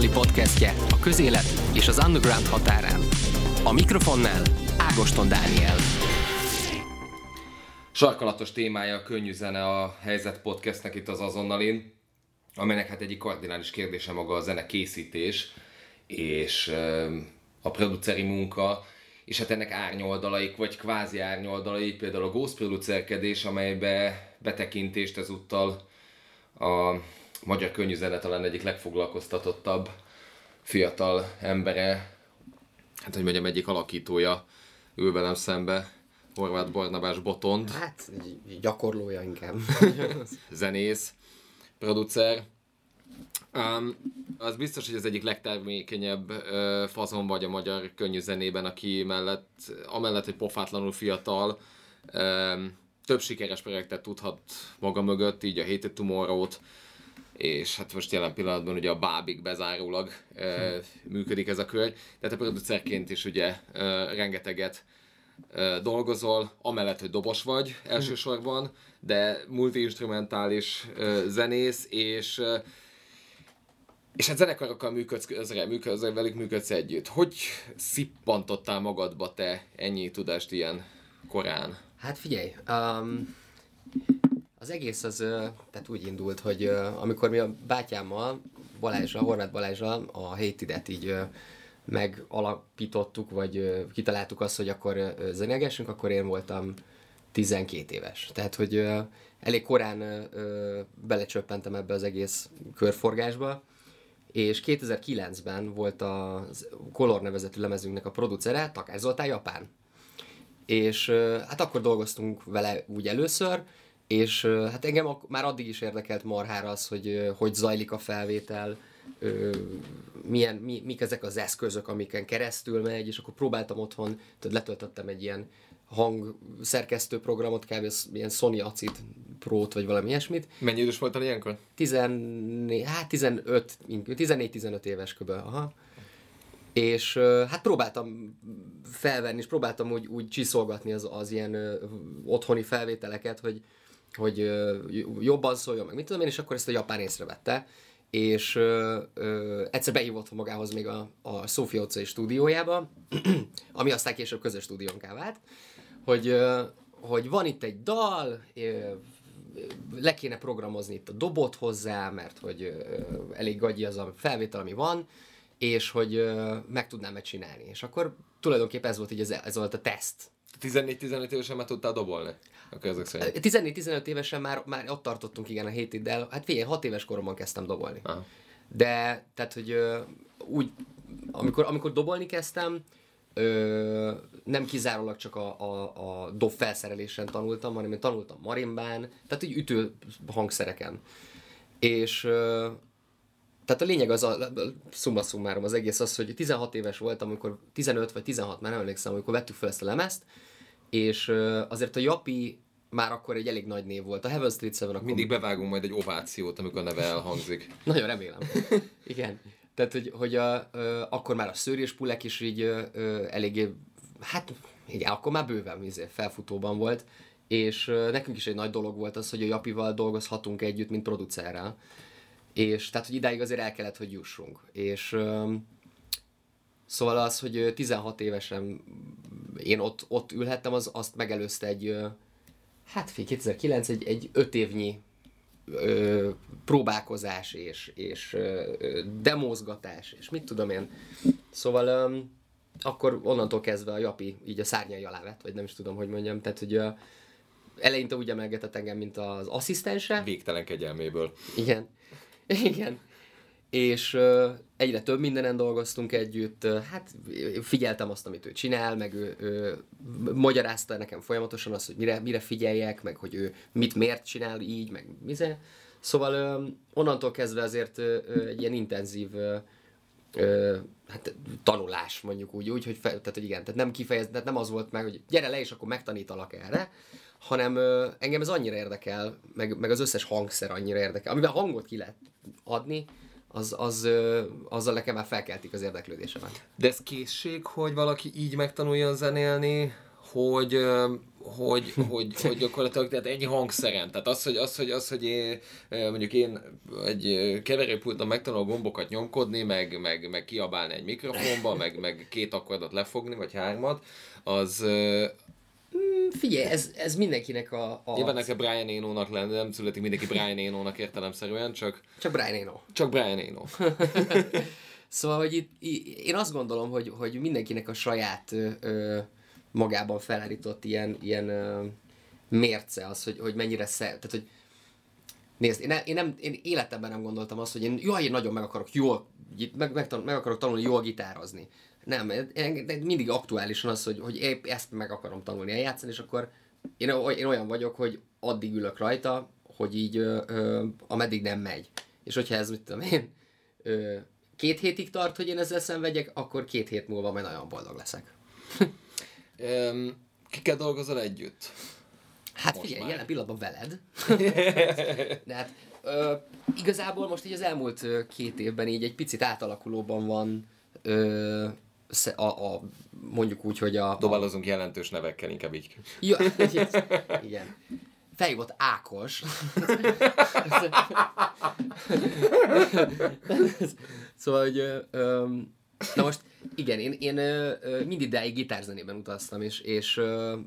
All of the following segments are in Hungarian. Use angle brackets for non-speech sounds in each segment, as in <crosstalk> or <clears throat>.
azonnali podcastje a közélet és az underground határán. A mikrofonnál Ágoston Dániel. Sarkalatos témája a könnyű zene a Helyzet Podcastnek itt az azonnalin, amelynek hát egyik kardinális kérdése maga a zene készítés és a produceri munka, és hát ennek árnyoldalaik, vagy kvázi árnyoldalaik, például a Ghost producerkedés, amelybe betekintést ezúttal a magyar könnyűzene talán egyik legfoglalkoztatottabb fiatal embere, hát hogy mondjam, egyik alakítója ül velem szembe, Horváth Barnabás Botond. Hát, gyakorlója inkább. <laughs> Zenész, producer. Um, az biztos, hogy az egyik legtermékenyebb uh, fazon vagy a magyar könnyű zenében, aki mellett, amellett, hogy pofátlanul fiatal, um, több sikeres projektet tudhat maga mögött, így a Hated Tomorrow-t, és hát most jelen pillanatban ugye a Bábig bezárólag e, működik ez a kör. Tehát a producerként is ugye e, rengeteget e, dolgozol, amellett, hogy dobos vagy elsősorban, de multi-instrumentális zenész, és e, és hát zenekarokkal működsz, közre, működsz, velük működsz együtt. Hogy szippantottál magadba te ennyi tudást ilyen korán? Hát figyelj, um, az egész az tehát úgy indult, hogy amikor mi a bátyámmal, Balázsra, Horváth Balázsra a Hated-et így megalapítottuk, vagy kitaláltuk azt, hogy akkor zenegessünk, akkor én voltam 12 éves. Tehát, hogy elég korán belecsöppentem ebbe az egész körforgásba, és 2009-ben volt a Color nevezetű lemezünknek a producere, Takás Zoltán Japán. És hát akkor dolgoztunk vele úgy először, és hát engem már addig is érdekelt marhára az, hogy hogy zajlik a felvétel, milyen, mi, mik ezek az eszközök, amiken keresztül megy, és akkor próbáltam otthon, tehát letöltöttem egy ilyen hang szerkesztő programot, kb. ilyen Sony Acid Pro-t, vagy valami ilyesmit. Mennyi idős voltál ilyenkor? 14, hát 15, 14-15 éves kb. Aha. És hát próbáltam felvenni, és próbáltam úgy, úgy csiszolgatni az, az ilyen otthoni felvételeket, hogy, hogy jobban szóljon, meg mit tudom én, és akkor ezt a japán észrevette, és ö, ö, egyszer behívott magához még a, a Sofia utcai stúdiójába, <clears throat> ami aztán később közös stúdiónká vált, hogy, ö, hogy van itt egy dal, ö, le kéne programozni itt a dobot hozzá, mert hogy ö, elég gagyi az a felvétel, ami van, és hogy ö, meg tudnám-e csinálni. És akkor tulajdonképpen ez volt, így ez, ez volt a teszt 14-15 évesen már tudtál dobolni? Akkor ezek szerint. 14-15 évesen már, már ott tartottunk igen a hétiddel. Hát figyelj, 6 éves koromban kezdtem dobolni. Aha. De, tehát, hogy ö, úgy, amikor, amikor dobolni kezdtem, ö, nem kizárólag csak a, a, a dob felszerelésen tanultam, hanem én tanultam marimbán, tehát így ütő hangszereken. És ö, tehát a lényeg az a, szumma szummárom az egész az, hogy 16 éves voltam, amikor 15 vagy 16, már nem emlékszem, amikor vettük fel ezt a lemezt, és azért a Japi már akkor egy elég nagy név volt. A Heaven Street 7 akkor... Mindig bevágunk majd egy ovációt, amikor a neve elhangzik. <laughs> Nagyon remélem. <laughs> Igen. Tehát, hogy, hogy a, ö, akkor már a szőrés pulek is így ö, ö, eléggé, hát igen, akkor már bőven izé, felfutóban volt, és ö, nekünk is egy nagy dolog volt az, hogy a Japival dolgozhatunk együtt, mint producerrel. És tehát, hogy idáig azért el kellett, hogy jussunk. És ö, Szóval az, hogy 16 évesen én ott, ott ülhettem, az, azt megelőzte egy, hát fél 2009, egy, egy öt évnyi ö, próbálkozás és, és ö, demózgatás, és mit tudom én. Szóval ö, akkor onnantól kezdve a Japi így a szárnyai alá vett, vagy nem is tudom, hogy mondjam. Tehát, hogy ö, eleinte úgy emelgetett engem, mint az asszisztense. Végtelen kegyelméből. Igen. <laughs> Igen és egyre több mindenen dolgoztunk együtt, hát figyeltem azt, amit ő csinál, meg ő, ő magyarázta nekem folyamatosan azt, hogy mire, mire figyeljek, meg hogy ő mit miért csinál így, meg mize. Szóval onnantól kezdve azért egy ilyen intenzív uh, hát, tanulás mondjuk úgy, úgy hogy, fe, tehát, hogy igen, tehát nem kifejez, nem az volt meg, hogy gyere le, és akkor megtanítalak erre, hanem uh, engem ez annyira érdekel, meg, meg az összes hangszer annyira érdekel, amiben hangot ki lehet adni, az, az, azzal nekem már felkeltik az érdeklődésemet. De ez készség, hogy valaki így megtanuljon zenélni, hogy, hogy, hogy, hogy gyakorlatilag tehát ennyi hangszeren. Tehát az, hogy, az, hogy, az, hogy én, mondjuk én egy keverőpulton megtanulok gombokat nyomkodni, meg, meg, meg kiabálni egy mikrofonba, meg, meg két akkordot lefogni, vagy hármat, az, Figyelj, ez, ez mindenkinek a... a... Nyilván nekem Brian Eno-nak lenne, nem születik mindenki Brian Eno-nak értelemszerűen, csak... Csak Brian Eno. Csak Brian Eno. <laughs> szóval, hogy itt, én azt gondolom, hogy, hogy mindenkinek a saját ö, magában felállított ilyen, ilyen ö, mérce az, hogy, hogy mennyire szer, tehát, hogy Nézd, én, én, nem, én életemben nem gondoltam azt, hogy én, jaj, én nagyon meg akarok jól, meg, meg, meg akarok tanulni jól gitározni. Nem, mindig aktuálisan az, hogy, hogy épp ezt meg akarom tanulni eljátszani, és akkor én, én olyan vagyok, hogy addig ülök rajta, hogy így ö, ö, ameddig nem megy. És hogyha ez, mit tudom én, ö, két hétig tart, hogy én ezzel szenvedjek, akkor két hét múlva majd nagyon boldog leszek. kikkel dolgozol együtt? Hát most figyelj, már. jelen pillanatban veled. <laughs> De hát ö, igazából most így az elmúlt két évben így egy picit átalakulóban van ö, a, a, mondjuk úgy, hogy a... Dobálozunk jelentős nevekkel, inkább így. Ja, <laughs> igen. Fejvott Ákos. <laughs> szóval, hogy... Na most, igen, én, én uh, mindig gitárzenében utaztam, és, és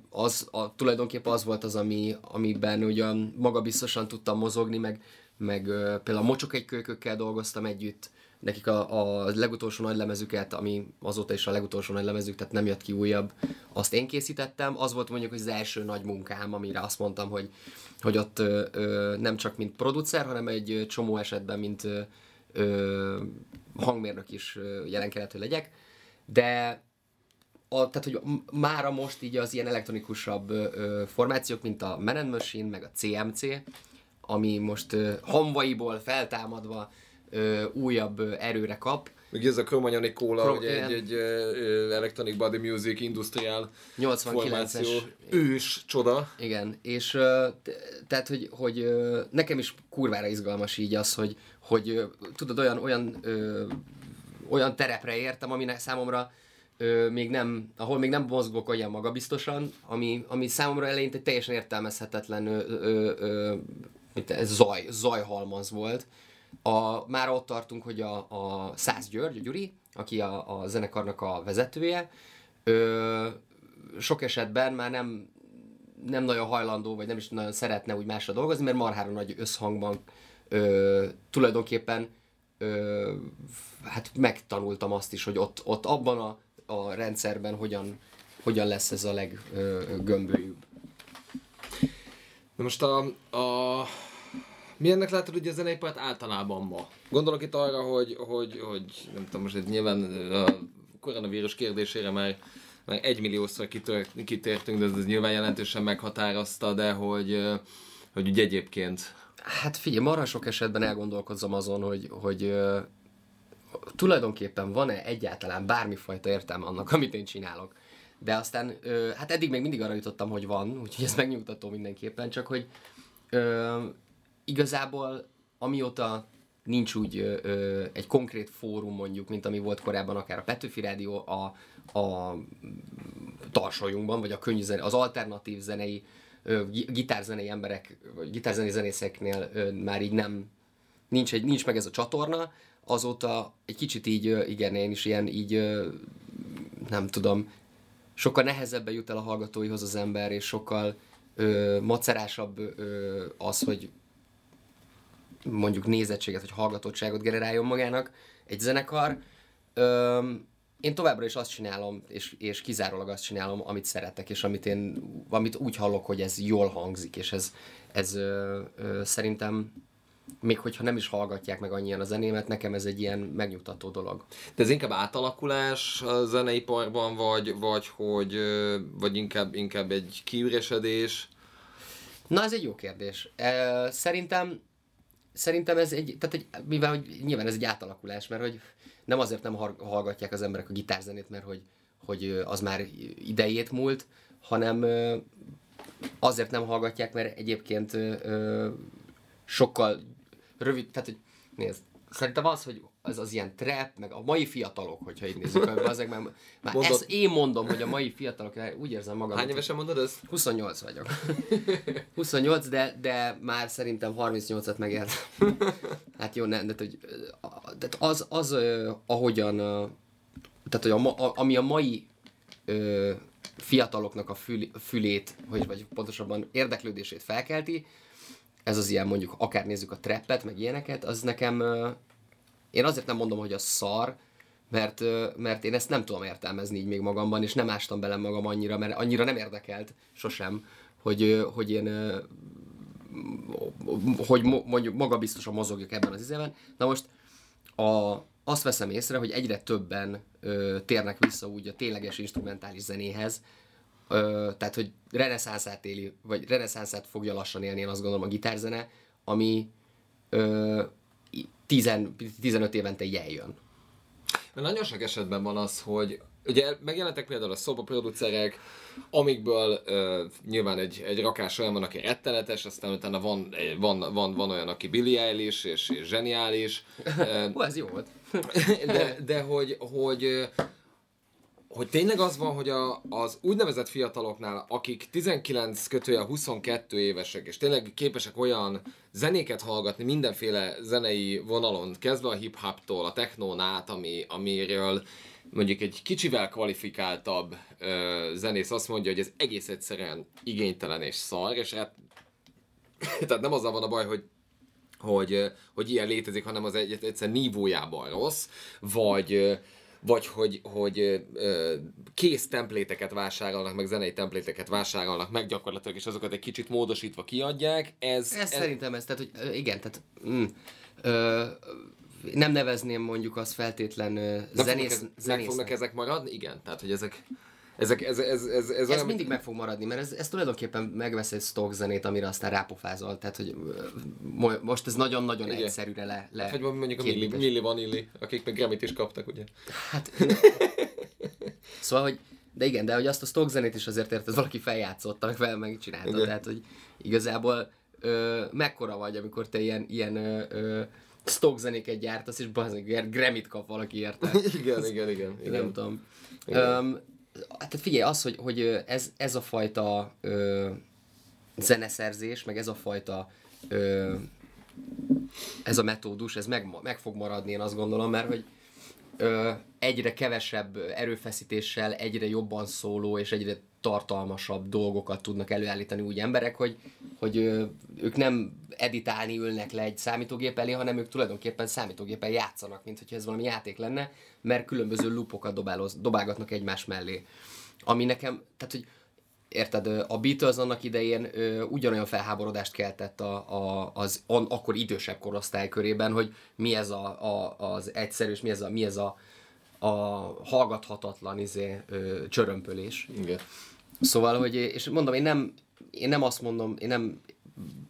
az a, tulajdonképpen az volt az, ami, amiben ugyan magabiztosan tudtam mozogni, meg, meg például a mocsok egy kölykökkel dolgoztam együtt, nekik a, a legutolsó nagy lemezüket, ami azóta is a legutolsó nagy lemezük, tehát nem jött ki újabb, azt én készítettem. Az volt mondjuk az első nagy munkám, amire azt mondtam, hogy, hogy ott ö, ö, nem csak mint producer, hanem egy csomó esetben, mint ö, ö, hangmérnök is jelen kellett, hogy legyek. De a, tehát, hogy mára most így az ilyen elektronikusabb ö, formációk, mint a Man Machine, meg a CMC, ami most ö, hamvaiból feltámadva ö, újabb erőre kap. Még ez a Cromagnon Cola, Cro- ugye egy, egy Electronic Body Music industrial 89-es ős csoda. Igen, és tehát, hogy, hogy nekem is kurvára izgalmas így az, hogy, hogy tudod, olyan, olyan, uh, olyan terepre értem, aminek számomra ö, még nem, ahol még nem mozgok olyan magabiztosan, ami, ami számomra eleinte teljesen értelmezhetetlen ö, ö, ö, ez zaj, zajhalmaz volt, a, már ott tartunk, hogy a, a Szász György, a Gyuri, aki a, a zenekarnak a vezetője, ö, sok esetben már nem, nem nagyon hajlandó, vagy nem is nagyon szeretne úgy másra dolgozni, mert marhára nagy összhangban ö, tulajdonképpen ö, hát megtanultam azt is, hogy ott, ott abban a, a rendszerben hogyan, hogyan lesz ez a leggömbölyűbb. Na most a, a Milyennek látod ugye a zeneipart általában ma? Gondolok itt arra, hogy, hogy, hogy nem tudom, most nyilván a koronavírus kérdésére már, már egymilliószor kitértünk, de ez nyilván jelentősen meghatározta, de hogy, hogy ugye egyébként... Hát figyelj, marha sok esetben elgondolkozom azon, hogy, hogy tulajdonképpen van-e egyáltalán bármifajta értelme annak, amit én csinálok. De aztán, hát eddig még mindig arra jutottam, hogy van, úgyhogy ez megnyugtató mindenképpen, csak hogy igazából amióta nincs úgy ö, egy konkrét fórum mondjuk, mint ami volt korábban akár a Petőfi Rádió, a, a tarsolyunkban, vagy a könnyűzene, az alternatív zenei, ö, gitárzenei emberek, vagy gitárzenei zenészeknél ö, már így nem, nincs, egy, nincs meg ez a csatorna, azóta egy kicsit így, ö, igen, én is ilyen így, nem tudom, sokkal nehezebben jut el a hallgatóihoz az ember, és sokkal ö, macerásabb ö, az, hogy mondjuk nézettséget vagy hallgatottságot generáljon magának egy zenekar. Öm, én továbbra is azt csinálom, és, és kizárólag azt csinálom, amit szeretek, és amit én amit úgy hallok, hogy ez jól hangzik, és ez, ez ö, ö, szerintem még hogyha nem is hallgatják meg annyian a zenémet, nekem ez egy ilyen megnyugtató dolog. De ez inkább átalakulás a zeneiparban, vagy, vagy hogy, vagy inkább, inkább egy kiüresedés? Na, ez egy jó kérdés. Szerintem szerintem ez egy, tehát egy, mivel hogy nyilván ez egy átalakulás, mert hogy nem azért nem hallgatják az emberek a gitárzenét, mert hogy, hogy az már idejét múlt, hanem azért nem hallgatják, mert egyébként sokkal rövid, tehát hogy nézd, szerintem az, hogy az az ilyen trap, meg a mai fiatalok, hogyha így nézzük, meg azok már, már Mondod- ezt én mondom, hogy a mai fiatalok, úgy érzem magam, Hány évesen mondod ezt? 28 vagyok. <laughs> 28, de, de már szerintem 38-at megért. <laughs> Hát jó, nem, de hogy, de az, az ö, ahogyan, tehát hogy a, a, ami a mai ö, fiataloknak a fül, fülét, hogy, vagy pontosabban érdeklődését felkelti, ez az ilyen mondjuk, akár nézzük a trappet, meg ilyeneket, az nekem, én azért nem mondom, hogy a szar, mert, mert én ezt nem tudom értelmezni így még magamban, és nem ástam bele magam annyira, mert annyira nem érdekelt sosem, hogy, hogy én hogy mo- mondjuk magabiztosan mozogjak ebben az izében. Na most a, azt veszem észre, hogy egyre többen ö, térnek vissza úgy a tényleges instrumentális zenéhez, ö, tehát hogy reneszánszát éli, vagy reneszánszát fogja lassan élni, én azt gondolom a gitárzene, ami ö, 10, 15 évente így eljön. Mert nagyon sok esetben van az, hogy ugye megjelentek például a szobaproducerek, amikből ö, nyilván egy, egy rakás olyan van, aki rettenetes, aztán utána van, van, van, van olyan, aki Billy Eilish és, és zseniális, Hú, ez jó volt. <laughs> de, de hogy, hogy, hogy tényleg az van, hogy a, az úgynevezett fiataloknál, akik 19 kötője 22 évesek, és tényleg képesek olyan zenéket hallgatni mindenféle zenei vonalon, kezdve a hip-hoptól, a technón át, ami, amiről mondjuk egy kicsivel kvalifikáltabb ö, zenész azt mondja, hogy ez egész egyszerűen igénytelen és szar, és hát, <laughs> tehát nem azzal van a baj, hogy hogy, hogy ilyen létezik, hanem az egy, egyszer nívójában rossz, vagy, vagy hogy, hogy ö, kész templéteket vásárolnak, meg zenei templéteket vásárolnak meg gyakorlatilag, és azokat egy kicsit módosítva kiadják. Ez, Ez, ez szerintem ez, tehát hogy igen, tehát mm, ö, nem nevezném mondjuk azt feltétlen ö, nem fognak, zenész, meg fognak ezek maradni? Igen, tehát hogy ezek, ezek ez, ez, ez, ez, ez, olyan, mindig meg fog maradni, mert ez, ez tulajdonképpen megvesz egy stock zenét, amire aztán rápofázol. Tehát, hogy most ez nagyon-nagyon Igen. egyszerűre le, le Vagy mondjuk a Milli. Milli Vanilli, akik meg Grammy-t is kaptak, ugye? Hát, szóval, hogy de igen, de hogy azt a stock zenét is azért érted, valaki feljátszotta, meg fel megcsinálta. Igen. Tehát, hogy igazából ö, mekkora vagy, amikor te ilyen, ilyen ö, ö, stock zenéket gyártasz, és bazdmeg Grammy-t kap valaki érte. Igen, <laughs> igen, igen. Igen. Nem tudom. Igen. Um, hát figyelj, az, hogy, hogy ez, ez a fajta ö, zeneszerzés, meg ez a fajta ö, ez a metódus, ez meg, meg fog maradni, én azt gondolom, mert hogy ö, egyre kevesebb erőfeszítéssel, egyre jobban szóló és egyre tartalmasabb dolgokat tudnak előállítani úgy emberek, hogy, hogy ők nem editálni ülnek le egy számítógép elé, hanem ők tulajdonképpen számítógépen játszanak, mint hogyha ez valami játék lenne, mert különböző loopokat dobáloz, dobálgatnak egymás mellé. Ami nekem, tehát hogy érted, a Beatles annak idején ö, ugyanolyan felháborodást keltett a, a, az on, akkor idősebb korosztály körében, hogy mi ez a, a, az egyszerű, és mi ez a, mi ez a, a hallgathatatlan izé, ö, csörömpölés. igen. Szóval, hogy, és mondom, én nem, én nem azt mondom, én nem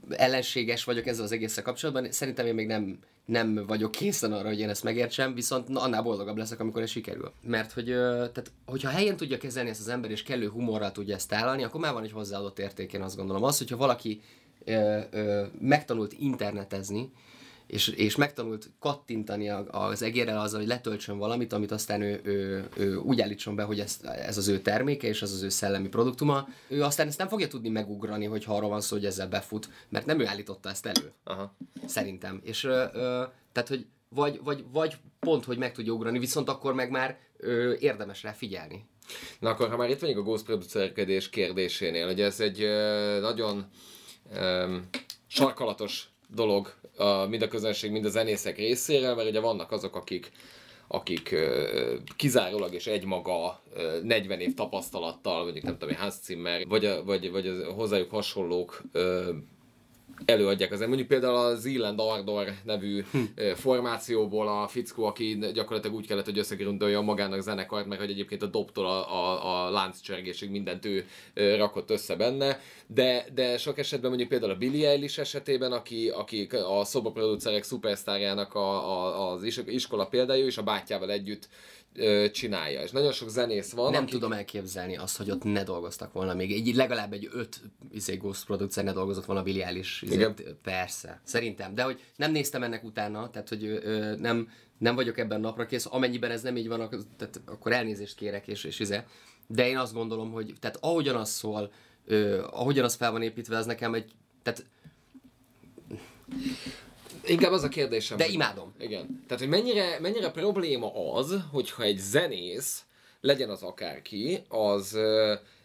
ellenséges vagyok ezzel az egésszel kapcsolatban, szerintem én még nem, nem vagyok készen arra, hogy én ezt megértsem, viszont na, annál boldogabb leszek, amikor ez sikerül. Mert hogy, tehát, hogyha helyén tudja kezelni ezt az ember, és kellő humorral tudja ezt tálalni, akkor már van egy hozzáadott érték, én azt gondolom. Az, hogyha valaki ö, ö, megtanult internetezni, és, és megtanult kattintani az egérrel azzal, hogy letöltsön valamit, amit aztán ő, ő, ő úgy állítson be, hogy ez, ez az ő terméke, és ez az ő szellemi produktuma. Ő aztán ezt nem fogja tudni megugrani, hogy arról van szó, hogy ezzel befut, mert nem ő állította ezt elő, Aha. szerintem. És ö, ö, tehát, hogy vagy, vagy, vagy pont, hogy meg tudja ugrani, viszont akkor meg már ö, érdemes rá figyelni. Na akkor, ha már itt vagyunk a Ghost producerkedés kérdésénél, hogy ez egy ö, nagyon ö, sarkalatos dolog a, mind a közönség, mind a zenészek részéről, mert ugye vannak azok, akik akik kizárólag és egymaga ö, 40 év tapasztalattal, mondjuk nem tudom, Hans Zimmer, vagy, vagy, vagy az hozzájuk hasonlók előadják azért. Mondjuk például a Zealand Ardor nevű hm. formációból a fickó, aki gyakorlatilag úgy kellett, hogy összegründolja magának zenekart, mert hogy egyébként a dobtól a, a, a lánccsörgésig mindent ő rakott össze benne, de, de sok esetben mondjuk például a Billie Eilish esetében, aki, aki a szobaproducerek szupersztárjának a, a, az is- iskola példája, és a bátyjával együtt ö, csinálja. És nagyon sok zenész van, nem akik... tudom elképzelni azt, hogy ott ne dolgoztak volna még. Egy, legalább egy öt izé, Ghost producer ne dolgozott volna Billie Eilish izé, Igen. Persze, szerintem. De hogy nem néztem ennek utána, tehát hogy ö, nem, nem vagyok ebben napra kész. Amennyiben ez nem így van, akkor, tehát, akkor elnézést kérek, és, és izé. De én azt gondolom, hogy tehát ahogyan az szól, ö, ahogyan az fel van építve, ez nekem egy, tehát Inkább az a kérdésem. De hogy- imádom. Igen. Tehát, hogy mennyire, mennyire probléma az, hogyha egy zenész, legyen az akárki, az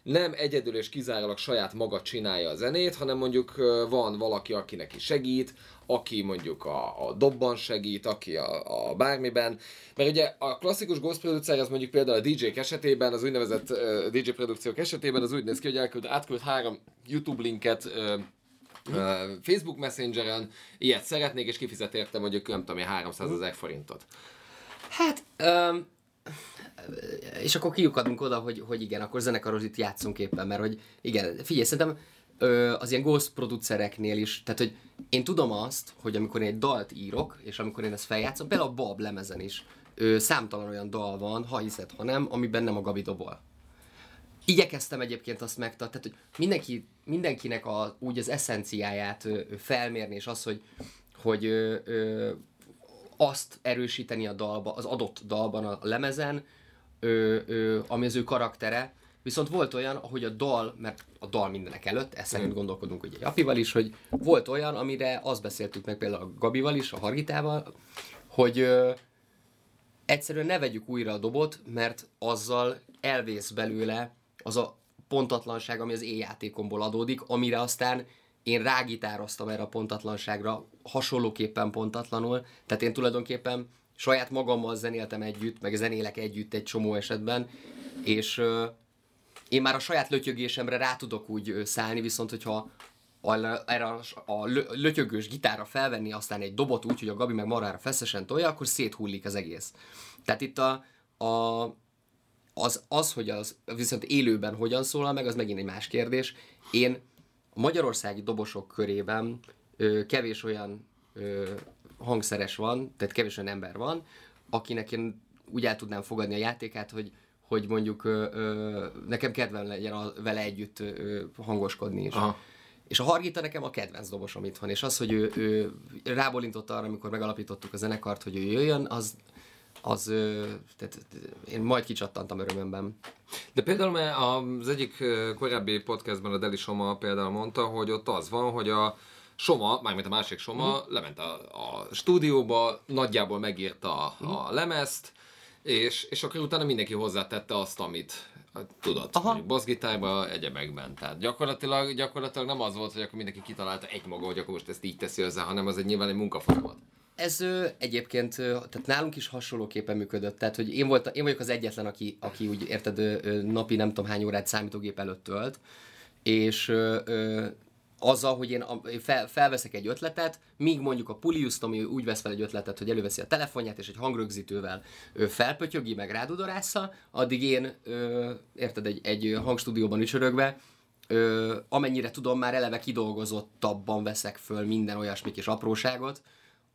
nem egyedül és kizárólag saját maga csinálja a zenét, hanem mondjuk van valaki, aki neki segít, aki mondjuk a, a dobban segít, aki a, a bármiben. Mert ugye a klasszikus ghost producer, az mondjuk például a DJ-k esetében, az úgynevezett uh, DJ produkciók esetében, az úgy néz ki, hogy elküld, átküld három YouTube linket uh, uh, Facebook Messengeren, ilyet szeretnék, és kifizet érte mondjuk, nem tudom, én, 300 ezer forintot. Hát, um, és akkor kiukadunk oda, hogy, hogy igen, akkor zenekaros itt játszunk éppen, mert hogy igen, figyelj, szerintem az ilyen ghost producereknél is, tehát hogy én tudom azt, hogy amikor én egy dalt írok, és amikor én ezt feljátszom, például a Bob lemezen is, ö, számtalan olyan dal van, ha hiszed, ha nem, amiben nem a Gabi dobol. Igyekeztem egyébként azt megtartani, tehát hogy mindenki, mindenkinek a, úgy az eszenciáját ö, felmérni, és az, hogy, hogy ö, ö, azt erősíteni a dalba, az adott dalban, a lemezen, ö, ö, ami az ő karaktere. Viszont volt olyan, hogy a dal, mert a dal mindenek előtt, ezt szerint gondolkodunk ugye Japival is, hogy volt olyan, amire azt beszéltük meg például a Gabival is, a Hargitával, hogy ö, egyszerűen ne vegyük újra a dobot, mert azzal elvész belőle az a pontatlanság, ami az éjjátékomból adódik, amire aztán én rágitároztam erre a pontatlanságra, hasonlóképpen pontatlanul, tehát én tulajdonképpen saját magammal zenéltem együtt, meg zenélek együtt egy csomó esetben, és ö, én már a saját lötyögésemre rá tudok úgy szállni, viszont hogyha a- erre a, a lö- lötyögős gitára felvenni aztán egy dobot úgy, hogy a Gabi meg marára feszesen tolja, akkor széthullik az egész. Tehát itt a, a az, az, hogy az viszont élőben hogyan szólal meg, az megint egy más kérdés. Én a magyarországi dobosok körében ö, kevés olyan ö, hangszeres van, tehát kevés olyan ember van, akinek én úgy el tudnám fogadni a játékát, hogy, hogy mondjuk ö, ö, nekem kedvem legyen a, vele együtt ö, hangoskodni is. Aha. És a Hargita nekem a kedvenc dobosom itthon, és az, hogy ő, ő rábólintott arra, amikor megalapítottuk a zenekart, hogy ő jöjjön, az, az tehát, én majd kicsattantam örömömben. De például az egyik korábbi podcastban a Deli Soma például mondta, hogy ott az van, hogy a Soma, mármint a másik Soma, Mhm. lement a, a stúdióba, nagyjából megírta a, Mhm. a lemezt, és, és akkor utána mindenki hozzátette azt, amit hát, tudott, Aha. mondjuk basszgitárba, egyebekben. Tehát gyakorlatilag, gyakorlatilag nem az volt, hogy akkor mindenki kitalálta egy maga, hogy akkor most ezt így teszi hozzá, hanem az egy nyilván egy munkafolyamat. Ez egyébként, tehát nálunk is hasonlóképpen működött, tehát hogy én, volt, én vagyok az egyetlen, aki, aki úgy érted, napi nem tudom hány órát számítógép előtt tölt, és azzal, hogy én felveszek egy ötletet, míg mondjuk a Pulius Tomi úgy vesz fel egy ötletet, hogy előveszi a telefonját, és egy hangrögzítővel felpötyögi, meg rádudorásza, addig én, érted, egy, egy hangstúdióban ücsörögve, ö, amennyire tudom, már eleve kidolgozottabban veszek föl minden olyasmi kis apróságot,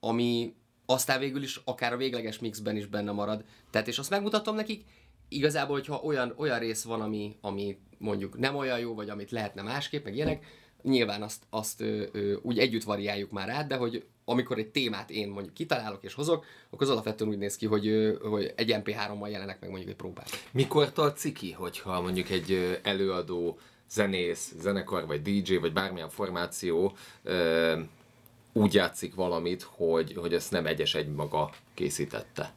ami aztán végül is akár a végleges mixben is benne marad. Tehát és azt megmutatom nekik, igazából, hogyha olyan, olyan rész van, ami, ami mondjuk nem olyan jó, vagy amit lehetne másképp, meg ilyenek, nyilván azt, azt ö, ö, úgy együtt variáljuk már át, de hogy amikor egy témát én mondjuk kitalálok és hozok, akkor az alapvetően úgy néz ki, hogy, hogy egy MP3-mal jelenek meg mondjuk egy próbát. Mikor ciki, hogyha mondjuk egy előadó, zenész, zenekar, vagy DJ, vagy bármilyen formáció ö, úgy játszik valamit, hogy, hogy ezt nem egyes egymaga készítette?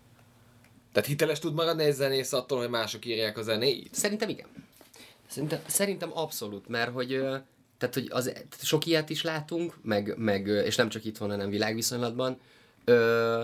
Tehát hiteles tud maradni egy zenész attól, hogy mások írják a zenéit? Szerintem igen. Szerintem, szerintem abszolút, mert hogy, tehát, hogy az, sok ilyet is látunk, meg, meg, és nem csak itthon, hanem világviszonylatban. Ö,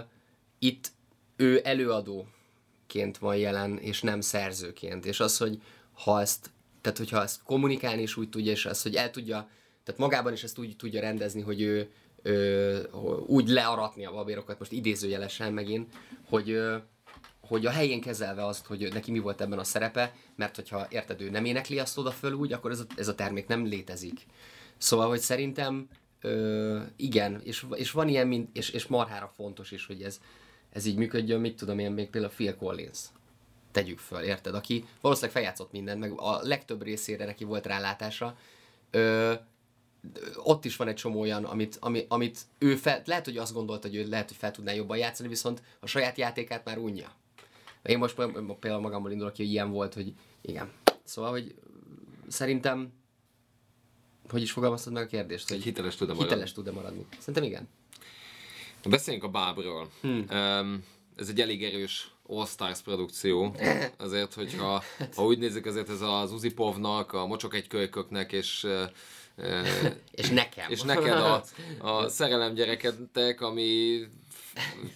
itt ő előadóként van jelen, és nem szerzőként. És az, hogy ha ezt, tehát hogyha ezt kommunikálni is úgy tudja, és az, hogy el tudja, tehát magában is ezt úgy tudja rendezni, hogy ő ö, úgy learatni a babérokat, most idézőjelesen megint, hogy, ö, hogy a helyén kezelve azt, hogy neki mi volt ebben a szerepe, mert hogyha érted, ő nem énekli azt oda föl úgy, akkor ez a, ez a termék nem létezik. Szóval, hogy szerintem ö, igen, és, és van ilyen, mint, és, és marhára fontos is, hogy ez, ez így működjön, mit tudom én, még például Phil Collins tegyük föl, érted? Aki valószínűleg feljátszott mindent, meg a legtöbb részére neki volt rálátása. Ö, ott is van egy csomó olyan, amit, ami, amit ő fel, lehet, hogy azt gondolta, hogy ő lehet, hogy fel tudná jobban játszani, viszont a saját játékát már unja. Én most például magamból indulok ki, hogy ilyen volt, hogy igen. Szóval, hogy szerintem hogy is fogalmaztad meg a kérdést? Hogy hiteles tud-e maradni? Hiteles tud-e maradni? Szerintem igen. Beszéljünk a Bábról. Hmm. Um, ez egy elég erős All Stars produkció. Azért, hogyha ha úgy nézzük, azért ez az Uzipovnak, a Mocsok egy kölyköknek és és nekem. És neked a, a szerelem gyerekedtek, ami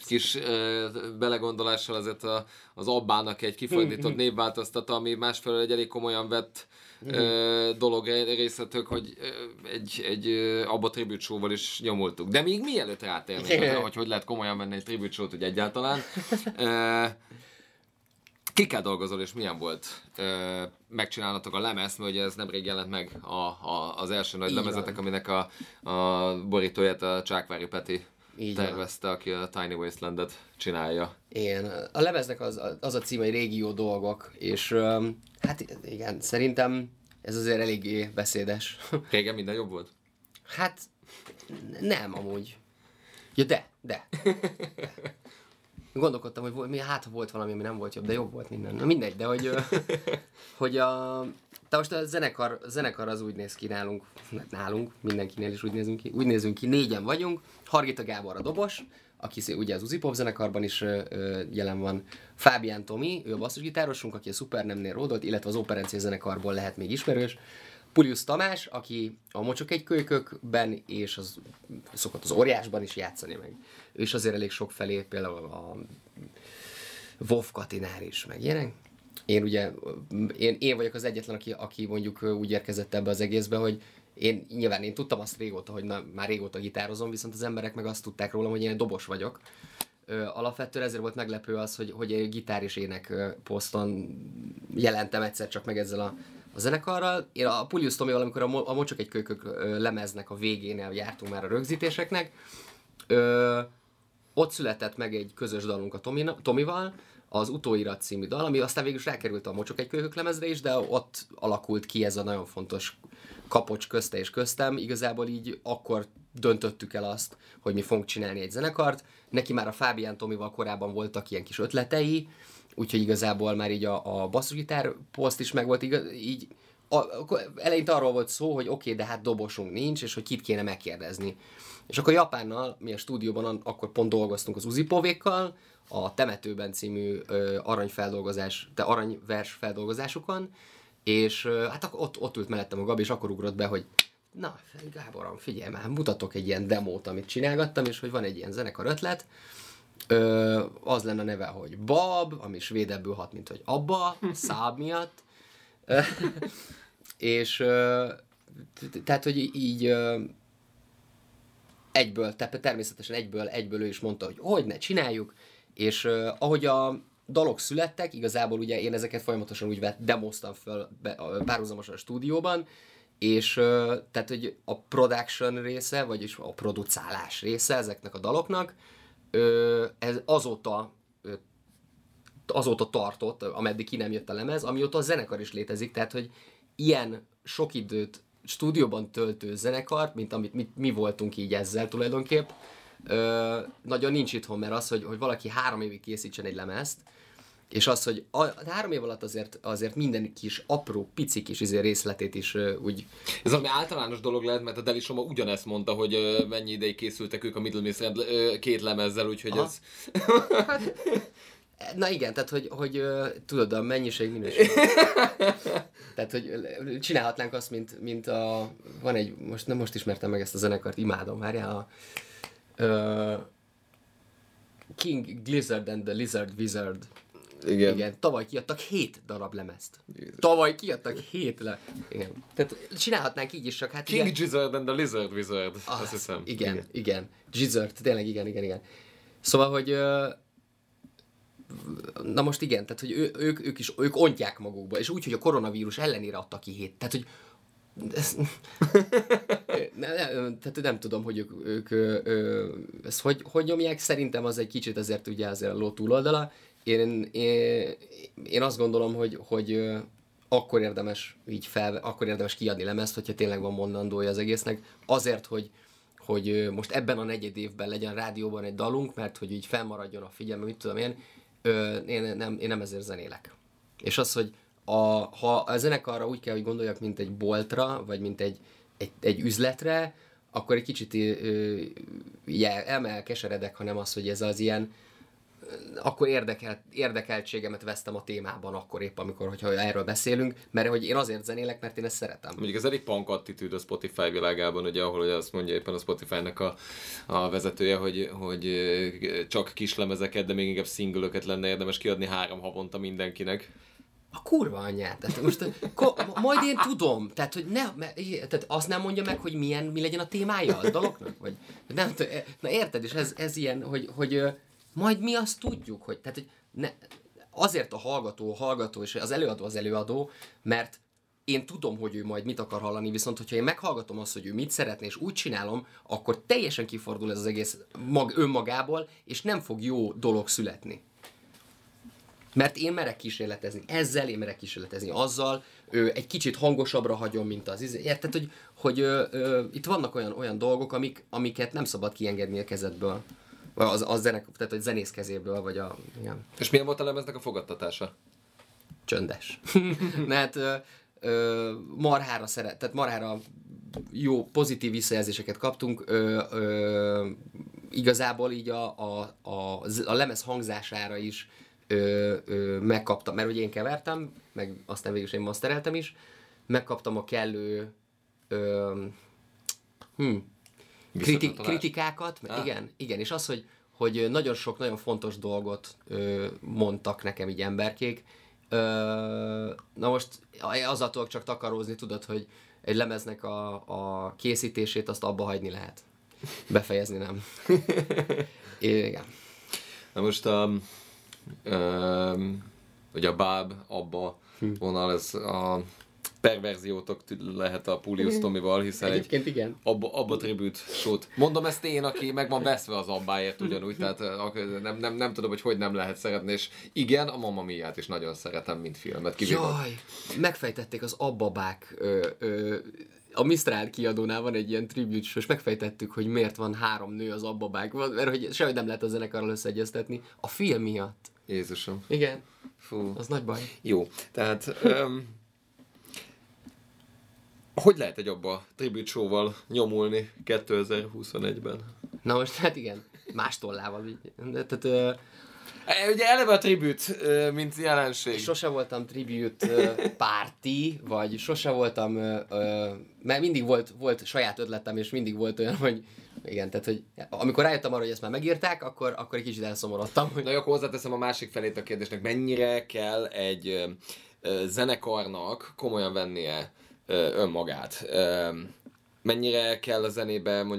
kis ö, belegondolással azért a, az Abbának egy kifordított <laughs> névváltoztata, ami másfelől egy elég komolyan vett ö, dolog részletök, hogy ö, egy, egy Abba show is nyomultuk. De még mielőtt rátérnék, hogy hogy lehet komolyan venni egy tribute show-t, hogy egyáltalán. Ö, Kikkel dolgozol, és milyen volt ö, megcsinálnatok a lemezt, mert ugye ez nemrég jelent meg a, a, az első nagy Így lemezetek, van. aminek a, a borítóját a Csákvári Peti így tervezte, aki a Tiny Wastelandet csinálja. Igen, a lemeznek az, az a címe, hogy régió dolgok, és hát igen, szerintem ez azért eléggé beszédes. <laughs> Régen minden jobb volt? Hát nem amúgy. Ja, de, de. de. <laughs> Gondolkodtam, hogy volt, mi, hát volt valami, ami nem volt jobb, de jobb volt minden. Na mindegy, de hogy, <laughs> hogy a, de most a zenekar, a zenekar az úgy néz ki nálunk, nálunk, mindenkinél is úgy nézünk ki, úgy nézünk ki, négyen vagyunk, Hargita Gábor a dobos, aki ugye az Uzi Pop zenekarban is ö, jelen van, Fábián Tomi, ő a basszusgitárosunk, aki a Super Nemnél ródolt, illetve az Operencia zenekarból lehet még ismerős, Pulius Tamás, aki a Mocsok egy kölykökben és az, szokott az Óriásban is játszani meg. Ő is azért elég sok felé, például a Wolf Katinár is, meg ilyenek. Én ugye, én, én vagyok az egyetlen, aki, aki mondjuk úgy érkezett ebbe az egészbe, hogy én nyilván én tudtam azt régóta, hogy na, már régóta gitározom, viszont az emberek meg azt tudták rólam, hogy én dobos vagyok. Ö, alapvetően ezért volt meglepő az, hogy, hogy gitár és ének poszton jelentem egyszer csak meg ezzel a, a zenekarral. Én a Pulius Tomival, amikor a, Mo- a Mocsok egy kölykök lemeznek a végénél jártunk már a rögzítéseknek, ö, ott született meg egy közös dalunk a Tomi, Tomival, az Utóirat című dal, ami aztán végül is rákerült a Mocsok egy kölykök lemezre is, de ott alakult ki ez a nagyon fontos kapocs közte és köztem. Igazából így akkor döntöttük el azt, hogy mi fogunk csinálni egy zenekart. Neki már a Fábián Tomival korábban voltak ilyen kis ötletei, úgyhogy igazából már így a, a basszusgitár poszt is megvolt, igaz, így a, eleinte arról volt szó, hogy oké, okay, de hát dobosunk nincs, és hogy kit kéne megkérdezni. És akkor Japánnal, mi a stúdióban akkor pont dolgoztunk az Uzipovékkal, a Temetőben című ö, aranyfeldolgozás, de aranyvers feldolgozásukon, és ö, hát ott, ott ült mellettem a Gabi, és akkor ugrott be, hogy na, Gáborom, figyelj már, mutatok egy ilyen demót, amit csinálgattam, és hogy van egy ilyen zenekar ötlet, Ö, az lenne a neve, hogy Bab, ami svédebbül hat, mint hogy Abba, száb miatt. és ö, tehát, hogy így ö, egyből, tehát természetesen egyből, egyből ő is mondta, hogy hogy ne csináljuk, és uh, ahogy a dalok születtek, igazából ugye én ezeket folyamatosan úgy vett, demoztam föl párhuzamosan a stúdióban, és tehát, hogy a production része, vagyis a producálás része ezeknek a daloknak, ez azóta azóta tartott, ameddig ki nem jött a lemez, amióta a zenekar is létezik, tehát, hogy ilyen sok időt stúdióban töltő zenekar, mint amit mi, mi voltunk így ezzel tulajdonképp, ö, nagyon nincs itthon, mert az, hogy, hogy valaki három évig készítsen egy lemezt, és az, hogy a, a három év alatt azért, azért minden kis apró, pici kis izé részletét is uh, úgy... Ez ami általános dolog lehet, mert a Delisoma ugyanezt mondta, hogy uh, mennyi ideig készültek ők a Middle Miss uh, két lemezzel, úgyhogy Aha. ez... hát, <laughs> Na igen, tehát hogy, hogy tudod, a mennyiség, minőség. <laughs> tehát, hogy csinálhatnánk azt, mint, mint a... Van egy, most nem most ismertem meg ezt a zenekart, imádom, várjál, a... Uh, King Blizzard and the Lizard Wizard. Igen. Igen. Tavaly kiadtak hét darab lemezt. Jézus. Tavaly kiadtak hét le... Igen. Tehát csinálhatnánk így is, csak hát... King igen. Gizzard and the Lizard Wizard, ah, azt hiszem. Igen, igen. igen. Gizzard, tényleg igen, igen, igen. Szóval, hogy na most igen, tehát hogy ő, ők, ők is, ők ontják magukba, és úgy, hogy a koronavírus ellenére adtak ki hét. Tehát, hogy ez, <laughs> ne, ne, tehát nem tudom, hogy ők, ők ö, ezt hogy, hogy nyomják, szerintem az egy kicsit azért ugye azért a ló túloldala. Én, én, én azt gondolom, hogy, hogy akkor érdemes így fel, akkor érdemes kiadni lemezt, hogyha tényleg van mondandója az egésznek. Azért, hogy hogy most ebben a negyed évben legyen rádióban egy dalunk, mert hogy így felmaradjon a figyelme, mit tudom én, én, nem, én nem ezért zenélek. És az, hogy a, ha a zenekarra úgy kell, hogy gondoljak, mint egy boltra, vagy mint egy, egy, egy üzletre, akkor egy kicsit ö, jel, emel keseredek, hanem az, hogy ez az ilyen, akkor érdekel, érdekeltségemet vesztem a témában, akkor épp, amikor hogyha erről beszélünk, mert hogy én azért zenélek, mert én ezt szeretem. Mondjuk ez elég punk attitűd a Spotify világában, ugye, ahol ugye azt mondja éppen a Spotify-nak a, a vezetője, hogy, hogy ö, csak kislemezeket, de még inkább szingölöket lenne érdemes kiadni három havonta mindenkinek. A kurva anyját. Tehát most ko- majd én tudom. Tehát, hogy ne, me, tehát azt nem mondja meg, hogy milyen, mi legyen a témája a dolognak? Vagy, nem, e- na érted, és ez, ez ilyen, hogy, hogy majd mi azt tudjuk, hogy, tehát, hogy ne, azért a hallgató, a hallgató, és az előadó az előadó, mert én tudom, hogy ő majd mit akar hallani, viszont hogyha én meghallgatom azt, hogy ő mit szeretne, és úgy csinálom, akkor teljesen kifordul ez az egész mag, önmagából, és nem fog jó dolog születni. Mert én merek kísérletezni ezzel, én merek kísérletezni azzal, ö, egy kicsit hangosabbra hagyom, mint az izé. Érted, hogy, hogy ö, ö, itt vannak olyan, olyan dolgok, amik, amiket nem szabad kiengedni a kezedből. Az, az zenek, tehát a zenész kezéből, vagy a... Igen, És milyen volt a lemeznek a fogadtatása? csöndes. <laughs> Mert ö, ö, marhára szeret, tehát marhára jó, pozitív visszajelzéseket kaptunk. Ö, ö, igazából így a, a, a, a lemez hangzására is ö, ö, megkaptam, mert ugye én kevertem, meg aztán végül is én mastereltem is, megkaptam a kellő ö, hm, kriti- kritikákat, Ah. igen, igen, és az, hogy, hogy nagyon sok, nagyon fontos dolgot ö, mondtak nekem így emberkék. Ö, na most azzal tudok csak takarózni, tudod, hogy egy lemeznek a, a készítését azt abba hagyni lehet. Befejezni nem. <laughs> igen. Na most a, um, ugye a báb abba vonal, ez a perverziótok lehet a Pulius Tomival, hiszen egy Egyébként igen. abba, abba tribut sót. Mondom ezt én, aki meg van veszve az abbáért ugyanúgy, tehát nem, nem, nem tudom, hogy hogy nem lehet szeretni, és igen, a Mamma Mia-t is nagyon szeretem, mint filmet. Kivéve. Jaj, megfejtették az abbabák ö, ö, a Mistral kiadónál van egy ilyen tribute és megfejtettük, hogy miért van három nő az abbabákban, mert hogy sehogy nem lehet a zenekarral összeegyeztetni. A film miatt. Jézusom. Igen, Fú. az nagy baj. Jó, tehát... Um, hogy lehet egy abba tribute show-val nyomulni 2021-ben? Na most hát igen, más tollával. De, tehát, ö, E, Ugye eleve a tribute, ö, mint jelenség. sose voltam tribute ö, party, vagy sose voltam, mert mindig volt, volt saját ötletem, és mindig volt olyan, hogy igen, tehát hogy amikor rájöttem arra, hogy ezt már megírták, akkor, akkor egy kicsit elszomorodtam, hogy Na jó, akkor hozzáteszem a másik felét a kérdésnek. Mennyire kell egy zenekarnak komolyan vennie önmagát? Mennyire kell a zenébe mondjuk